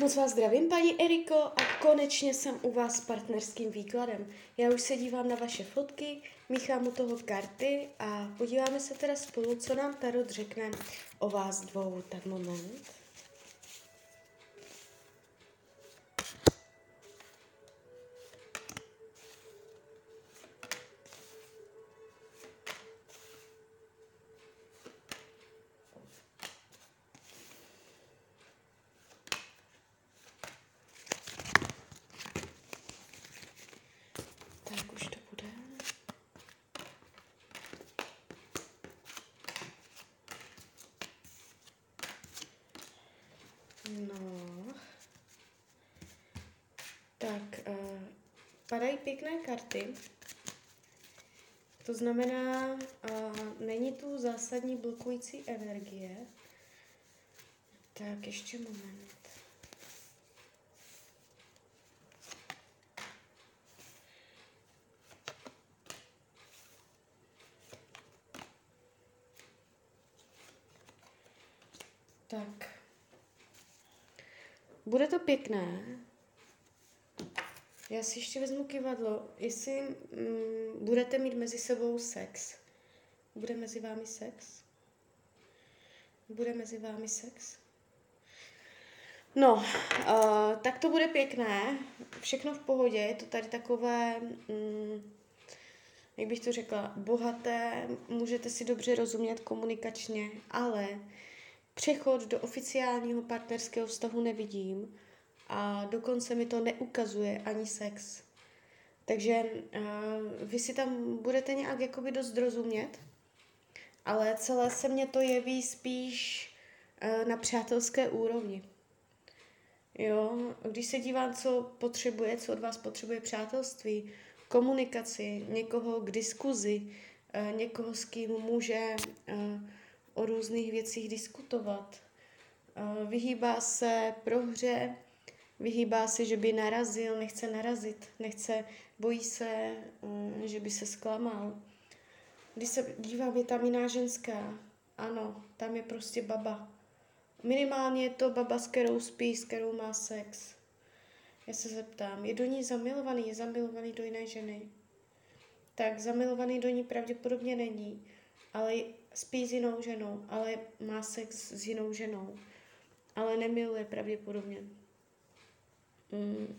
Moc vás zdravím, paní Eriko, a konečně jsem u vás s partnerským výkladem. Já už se dívám na vaše fotky, míchám u toho karty a podíváme se teda spolu, co nám Tarot řekne o vás dvou. Tak moment. Padají pěkné karty. To znamená, uh, není tu zásadní blokující energie. Tak, ještě moment. Tak. Bude to pěkné. Já si ještě vezmu kivadlo. Jestli mm, budete mít mezi sebou sex. Bude mezi vámi sex? Bude mezi vámi sex? No, uh, tak to bude pěkné. Všechno v pohodě. Je to tady takové, mm, jak bych to řekla, bohaté. Můžete si dobře rozumět komunikačně, ale Přechod do oficiálního partnerského vztahu nevidím a dokonce mi to neukazuje ani sex. Takže uh, vy si tam budete nějak jakoby dost rozumět, ale celé se mně to jeví spíš uh, na přátelské úrovni. Jo, když se dívám, co potřebuje, co od vás potřebuje přátelství, komunikaci, někoho k diskuzi, uh, někoho, s kým může uh, o různých věcích diskutovat. Vyhýbá se prohře, vyhýbá se, že by narazil, nechce narazit, nechce, bojí se, mm, že by se zklamal. Když se dívám, je tam jiná ženská. Ano, tam je prostě baba. Minimálně je to baba, s kterou spí, s kterou má sex. Já se zeptám, je do ní zamilovaný, je zamilovaný do jiné ženy? Tak zamilovaný do ní pravděpodobně není, ale spí s jinou ženou, ale má sex s jinou ženou, ale nemiluje pravděpodobně. Mm.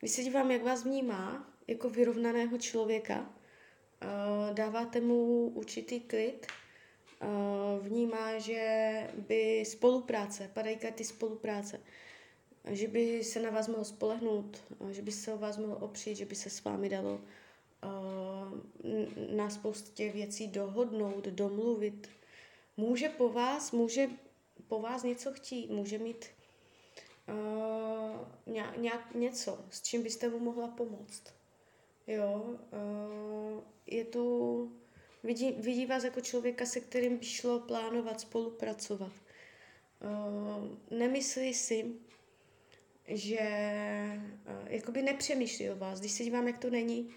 Když se dívám, jak vás vnímá jako vyrovnaného člověka, uh, dáváte mu určitý klid, uh, vnímá, že by spolupráce, padají karty spolupráce, že by se na vás mohl spolehnout, že by se o vás mohl opřít, že by se s vámi dalo na spoustě věcí dohodnout, domluvit. Může po vás, může po vás něco chtít, může mít nějak něco, s čím byste mu mohla pomoct. Jo, uh, je tu, vidí, vidí vás jako člověka, se kterým by šlo plánovat, spolupracovat. Uh, nemyslí si, že uh, jakoby nepřemýšlí o vás. Když se dívám, jak to není,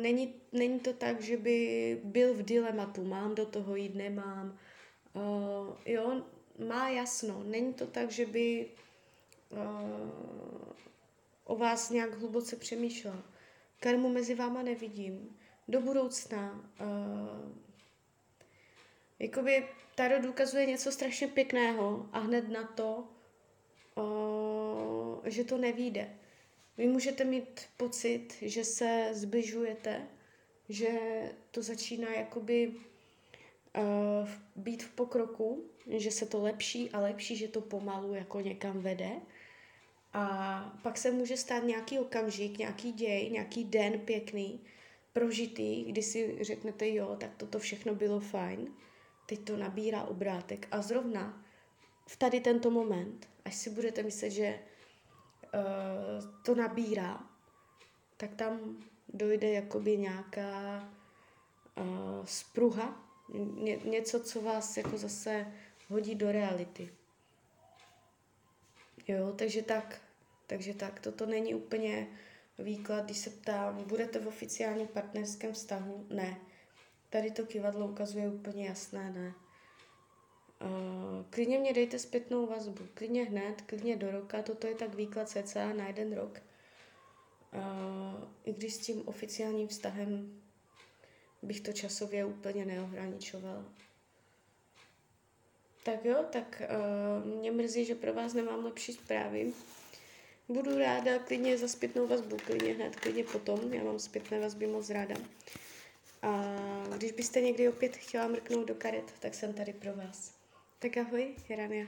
Není, není to tak, že by byl v dilematu, mám do toho jít, nemám. Uh, jo, má jasno. Není to tak, že by o vás nějak hluboce přemýšlel. Karmu mezi váma nevidím. Do budoucna uh, jakoby Tarot ukazuje něco strašně pěkného a hned na to, uh, že to nevíde. Vy můžete mít pocit, že se zbližujete, že to začíná jakoby uh, být v pokroku, že se to lepší a lepší, že to pomalu jako někam vede. A pak se může stát nějaký okamžik, nějaký děj, nějaký den pěkný, prožitý, kdy si řeknete, jo, tak toto všechno bylo fajn, teď to nabírá obrátek. A zrovna v tady tento moment, až si budete myslet, že uh, to nabírá, tak tam dojde jakoby nějaká uh, spruha, ně, něco, co vás jako zase hodí do reality. Jo, takže tak, takže tak, toto není úplně výklad, když se ptám, budete v oficiálním partnerském vztahu? Ne. Tady to kivadlo ukazuje úplně jasné ne. Uh, klidně mě dejte zpětnou vazbu, klidně hned, klidně do roka, toto je tak výklad cca na jeden rok. Uh, I když s tím oficiálním vztahem bych to časově úplně neohraničovala. Tak jo, tak uh, mě mrzí, že pro vás nemám lepší zprávy. Budu ráda klidně za zpětnou vazbu, klidně hned, klidně potom. Já mám zpětné vazby moc ráda. A když byste někdy opět chtěla mrknout do karet, tak jsem tady pro vás. Tak ahoj, Rania.